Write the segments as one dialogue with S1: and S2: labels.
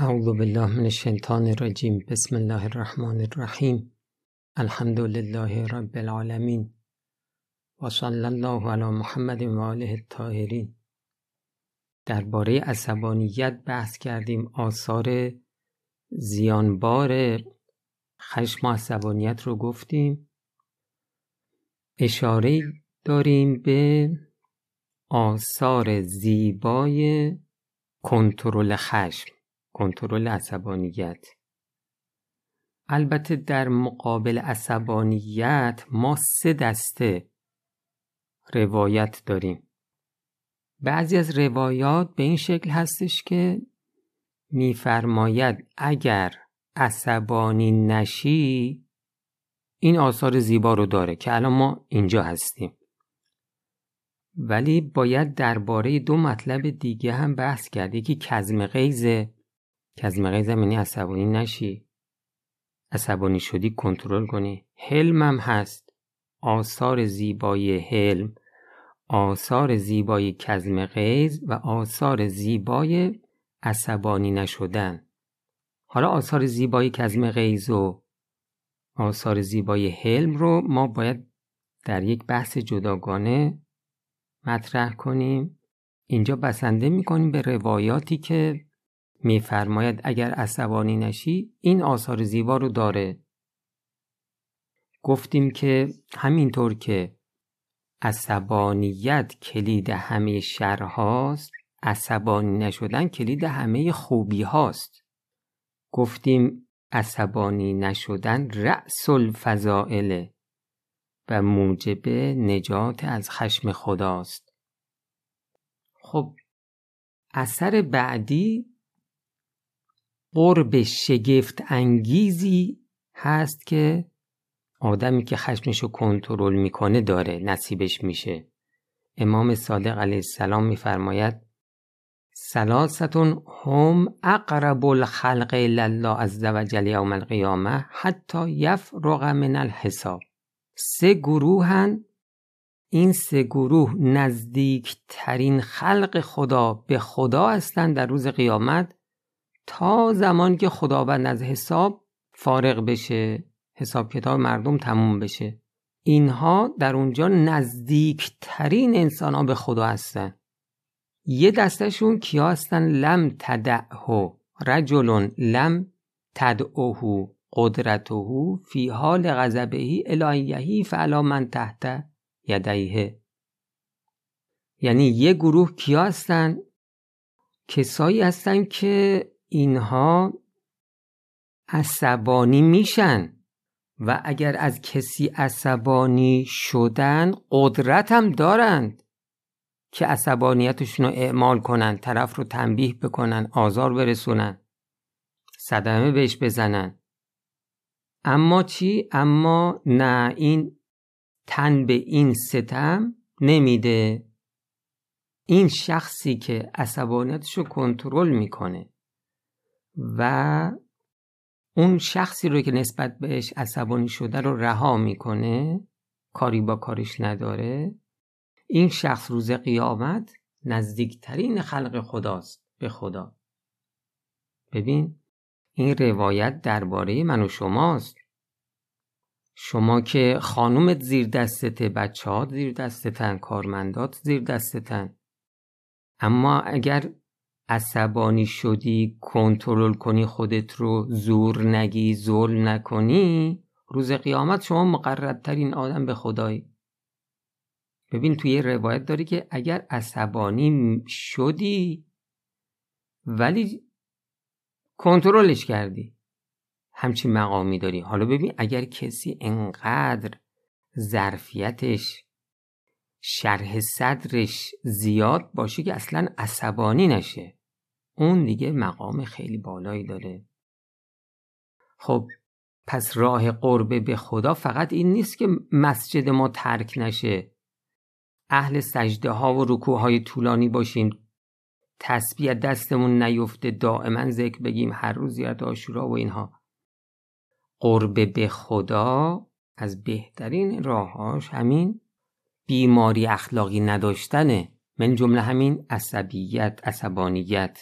S1: اعوذ بالله من الشیطان الرجیم بسم الله الرحمن الرحیم الحمد لله رب العالمین و صلی الله علی محمد و آله الطاهرین. درباره عصبانیت بحث کردیم. آثار زیانبار خشم و عصبانیت رو گفتیم. اشاره داریم به آثار زیبای کنترل خشم. کنترل عصبانیت. البته در مقابل عصبانیت ما سه دسته روایت داریم. بعضی از روایات به این شکل هستش که میفرماید اگر عصبانی نشی این آثار زیبا رو داره که الان ما اینجا هستیم. ولی باید درباره دو مطلب دیگه هم بحث کرد. یکی کزم غیزه کزم غیز یعنی عصبانی نشی. عصبانی شدی کنترل کنی. حلم هم هست. آثار زیبای حلم آثار زیبای کزم غیز و آثار زیبای عصبانی نشدن. حالا آثار زیبای کزم غیز و آثار زیبای حلم رو ما باید در یک بحث جداگانه مطرح کنیم. اینجا بسنده می‌کنیم به روایاتی که میفرماید اگر عصبانی نشی این آثار زیبا رو داره. گفتیم که همینطور که عصبانیت کلید همه شر هاست عصبانی نشدن کلید همه خوبی هاست. گفتیم عصبانی نشدن رأس الفضائله و موجب نجات از خشم خداست. خب اثر بعدی قرب شگفت انگیزی هست که آدمی که خشمش رو کنترل می‌کنه داره نصیبش میشه. امام صادق علیه السلام میفرماید سلاستون هم اقرب الخلق الله عز وجل یوم القیامه حتی یفرغ من الحساب. سه گروهن. این سه گروه نزدیکترین خلق خدا به خدا هستند در روز قیامت. تا زمان که خداوند از حساب فارغ بشه حساب کتاب مردم تموم بشه. اینها در اونجا نزدیکترین انسان ها به خدا هستن. یه دستشون کیا هستن؟ لم تدعهو. رجل لم تدعوه قدرته فی حال غضبه الهیهی فعلا من تحت یدیه. یعنی یه گروه کیا هستن؟ کسایی هستن که اینها عصبانی میشن و اگر از کسی عصبانی شدن قدرت هم دارند که عصبانیتشون رو اعمال کنن طرف رو تنبیه بکنن آزار برسونن صدمه بهش بزنن. اما چی؟ اما نه این تن به این ستم نمیده. این شخصی که عصبانیتش کنترل می‌کنه. و اون شخصی رو که نسبت بهش عصبانی شده رو رها می‌کنه کاری با کارش نداره. این شخص روز قیامت نزدیکترین خلق خداست به خدا. ببین این روایت درباره من و شماست. شما که خانومت زیر دستته بچه ها زیر دستتن کارمندات زیر دستتن. اما اگر عصبانی شدی کنترل کنی خودت رو زور نگی ظلم نکنی روز قیامت شما مقربترین آدم به خدایی. ببین توی روایت داری که اگر عصبانی شدی ولی کنترلش کردی. همچین مقامی داری. حالا ببین اگر کسی انقدر ظرفیتش شرح صدرش زیاد باشه که اصلا عصبانی نشه. اون دیگه مقام خیلی بالایی داره. خب پس راه قربه به خدا فقط این نیست که مسجد ما ترک نشه. اهل سجده ها و رکوع های طولانی باشیم تسبیح دستمون نیفته دائما ذکر بگیم هر روز زیارت آشورا و اینها. قربه به خدا از بهترین راهاش همین بیماری اخلاقی نداشتنه. من جمله همین عصبیت عصبانیت.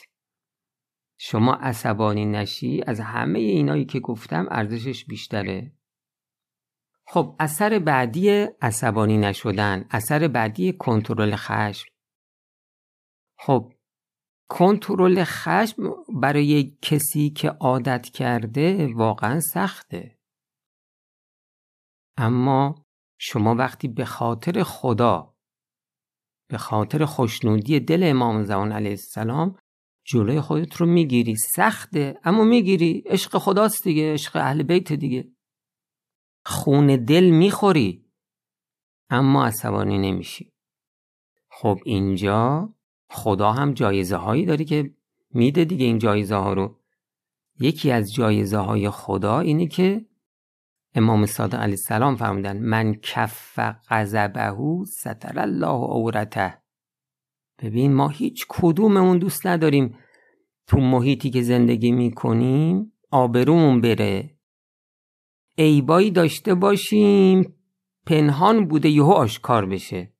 S1: شما عصبانی نشی؟ از همه اینایی که گفتم ارزشش بیشتره. خب اثر بعدی عصبانی نشدن اثر بعدی کنترل خشم. خب کنترل خشم برای کسی که عادت کرده واقعا سخته. اما شما وقتی به خاطر خدا به خاطر خوشنودی دل امام زمان علیه السلام جلوی خودت رو می‌گیری. سخته. اما می‌گیری. عشق خداست دیگه. عشق اهل بیت دیگه. خون دل می‌خوری. اما عصبانی نمیشی. خب اینجا خدا هم جایزه هایی داری که میده دیگه این جایزه ها رو. یکی از جایزه های خدا اینه که امام صادق علیه السلام فرمودن من کف غضبه ستر الله عورته. ببین ما هیچ کدوممون دوست نداریم تو محیطی که زندگی می‌کنیم آبرومون بره. عیبایی داشته باشیم پنهان بوده یهو آشکار بشه.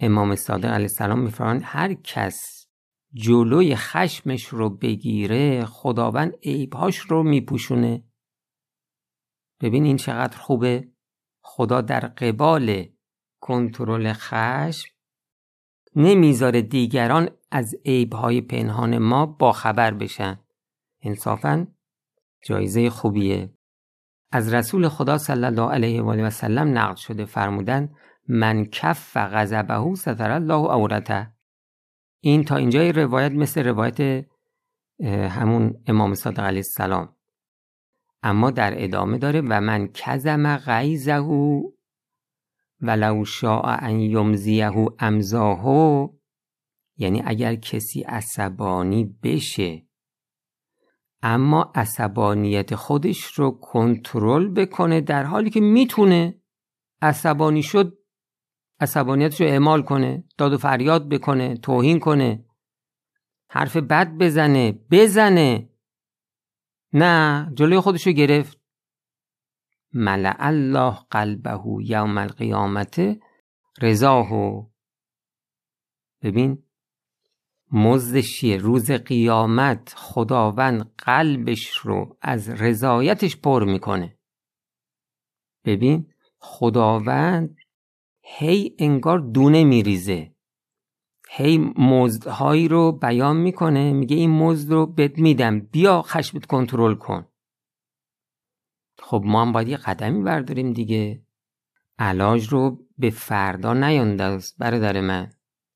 S1: امام صادق علیه السلام میفرمایند هر کس جلوی خشمش رو بگیره خداوند عیبهاش رو میپوشونه. ببین این چقدر خوبه. خدا در قبال کنترل خشم نمی‌ذاره دیگران از عیبهای پنهان ما با خبر بشن. انصافا جایزه خوبیه. از رسول خدا صلی الله علیه و آله و سلم نقل شده فرمودن من کف غضبه ستر الله عورته. این تا اینجای روایت مثل روایت همون امام صادق علیه السلام. اما در ادامه داره و من کزم غیزه ولو شاء ان یمزیه امزاهو یعنی اگر کسی عصبانی بشه. اما عصبانیت خودش رو کنترل بکنه در حالی که می‌تونه عصبانی شد عصبانیتش رو اعمال کنه داد و فریاد بکنه توهین کنه حرف بد بزنه بزنه. نه جلوی خودش رو گرفت. ملع الله قلبه یوم القیامت رضاه. ببین مزدش روز قیامت خداوند قلبش رو از رضایتش پر می‌کنه. ببین خداوند هی انگار دونه میریزه. هی مزدهایی رو بیان می‌کنه میگه این مزد رو بد میدم بیا خشمت کنترل کن. خب ما هم باید یه قدمی برداریم دیگه. علاج رو به فردا نیانداز برادر من.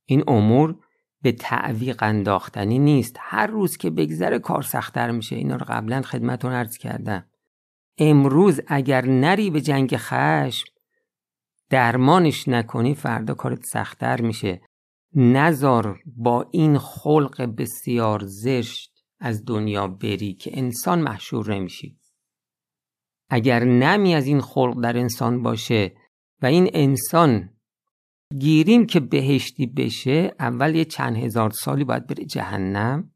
S1: این امور به تعویق انداختنی نیست. هر روز که بگذره کار سختتر میشه. اینا رو قبلا خدمتون عرض کردم. امروز اگر نری به جنگ خشم درمانش نکنی فردا کارت سختتر میشه. نزار با این خلق بسیار زشت از دنیا بری که انسان محشور نمیشی. اگر نمی از این خلق در انسان باشه و این انسان گیریم که بهشتی بشه اول یه چند هزار سالی باید بره جهنم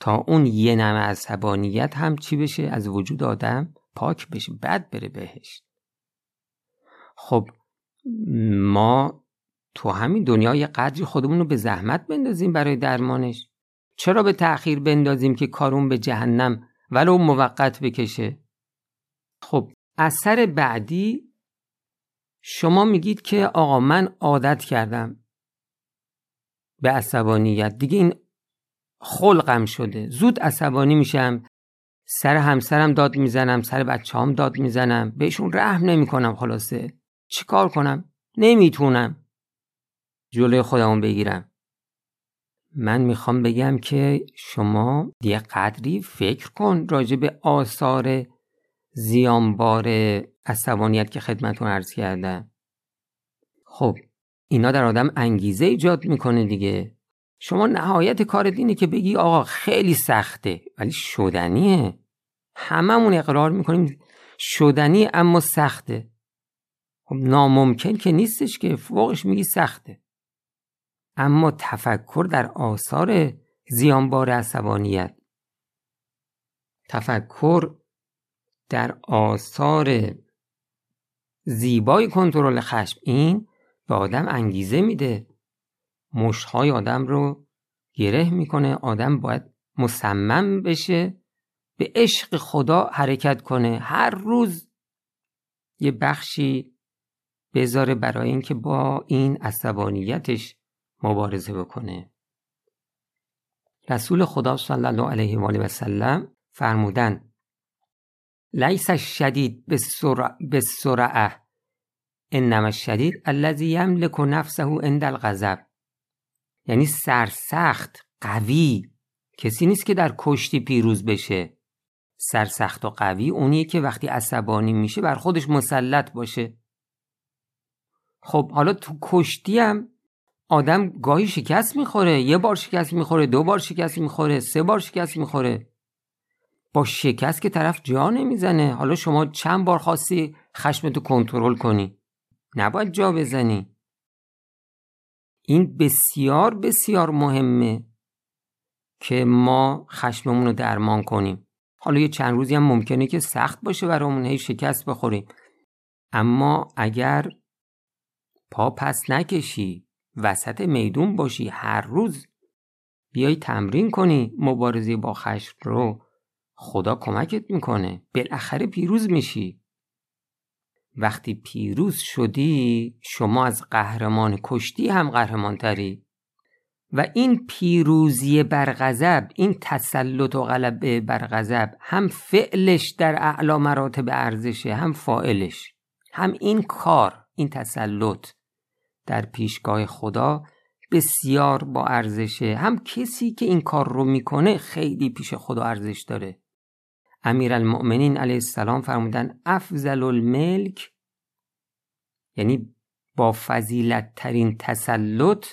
S1: تا اون یه نم عصبانیت هم چی بشه از وجود آدم پاک بشه بعد بره بهشت. خب ما تو همین دنیا یه قدری خودمون رو به زحمت بندازیم برای درمانش. چرا به تأخیر بندازیم که کارون به جهنم ولو موقت بکشه؟ خب اثر بعدی شما میگید که آقا من عادت کردم به عصبانیت. دیگه این خلقم شده. زود عصبانی میشم سر همسرم داد می‌زنم سر بچه هم داد می‌زنم بهشون رحم نمی‌کنم خلاصه. چیکار کنم؟ نمی‌تونم. جلوی خودمون بگیرم. من می‌خوام بگم که شما یه قدری فکر کن راجع به آثار زیانبار عصبانیت که خدمتون عرض کردم. خب اینا در آدم انگیزه ایجاد می‌کنه دیگه. شما نهایت کار اینه که بگی آقا خیلی سخته ولی شدنیه. هممون اقرار می‌کنیم شدنی اما سخته. خب ناممکن که نیستش که فوقش میگی سخته. اما تفکر در آثار زیانبار عصبانیت. تفکر در آثار زیبای کنترل خشم این به آدم انگیزه میده. مشهای آدم رو گره می‌کنه. آدم باید مصمم بشه به عشق خدا حرکت کنه. هر روز یه بخشی بذاره برای اینکه با این عصبانیتش مبارزه بکنه. رسول خدا صلی الله علیه و آله و سلم فرمودن لیس الشدید به سرعه انما الشدید الذی یملک نفسه عند الغضب. یعنی سرسخت قوی. کسی نیست که در کشتی پیروز بشه. سرسخت و قوی اونیه که وقتی عصبانی میشه بر خودش مسلط باشه. خب حالا تو کشتی هم آدم گاهی شکست می‌خوره یه بار شکست می‌خوره دو بار شکست می‌خوره سه بار شکست می‌خوره. با شکست که طرف جا نمی‌زنه. حالا شما چند بار خواستی خشمتو کنترل کنی؟ نباید جا بزنی. این بسیار بسیار مهمه که ما خشممون رو درمان کنیم. حالا یه چند روزی هم ممکنه که سخت باشه برامون هی شکست بخوریم. اما اگر پا پس نکشی وسط میدون باشی هر روز بیای تمرین کنی مبارزه با خشم رو. خدا کمکت می‌کنه. بالاخره پیروز میشی. وقتی پیروز شدی شما از قهرمان کشتی هم قهرمان تری و این پیروزی بر غضب این تسلط و غلبه بر غضب هم فعلش در اعلا مراتب ارزشه هم فائلش هم این کار این تسلط در پیشگاه خدا بسیار با ارزشه. هم کسی که این کار رو می‌کنه خیلی پیش خدا ارزش داره. امیر المؤمنین علیه السلام فرمودن افضل الملک یعنی با فضیلت ترین تسلط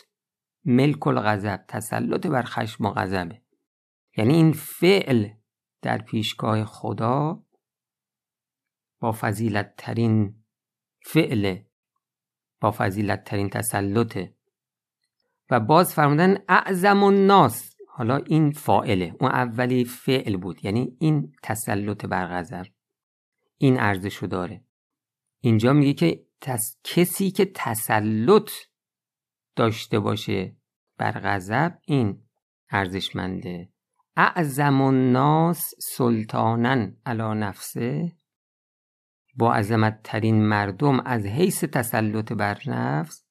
S1: ملک الغضب تسلط بر خشم و غضبه. یعنی این فعل در پیشگاه خدا با فضیلت ترین فعل با فضیلت ترین تسلطه و باز فرمودن اعظم الناس. حالا این فائله اون اولی فعل بود یعنی این تسلط بر غضب این ارزشو داره. اینجا میگه که کسی که تسلط داشته باشه بر غضب این ارزشمنده. اعظم الناس سلطانن علا نفسه. با عظمت ترین مردم از حیث تسلط بر نفس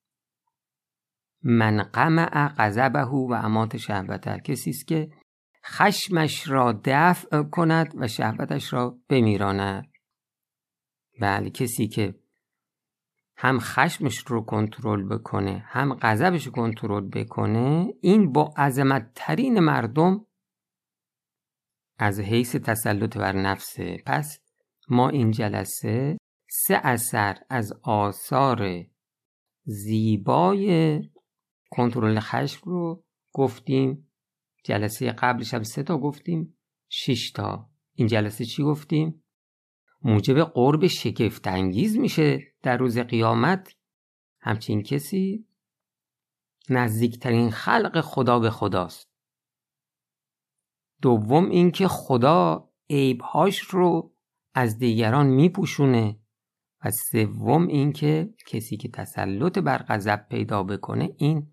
S1: من قمع غضبه و امات شهوته. کسی است که خشمش را دفع کند و شهوتش را بمیراند. بله کسی که هم خشمش رو کنترل بکنه هم غضبش رو کنترل بکنه این با عظمت ترین مردم از حیث تسلط بر نفسه. پس ما این جلسه سه اثر از آثار زیبای کنترل خشم رو گفتیم. جلسه قبلش هم سه تا گفتیم شش تا. این جلسه چی گفتیم؟ موجب قرب شگفت انگیز میشه در روز قیامت. همچین کسی نزدیکترین خلق خدا به خداست. دوم اینکه خدا عیبهاش رو از دیگران میپوشونه. و سوم اینکه کسی که تسلط بر غضب پیدا بکنه این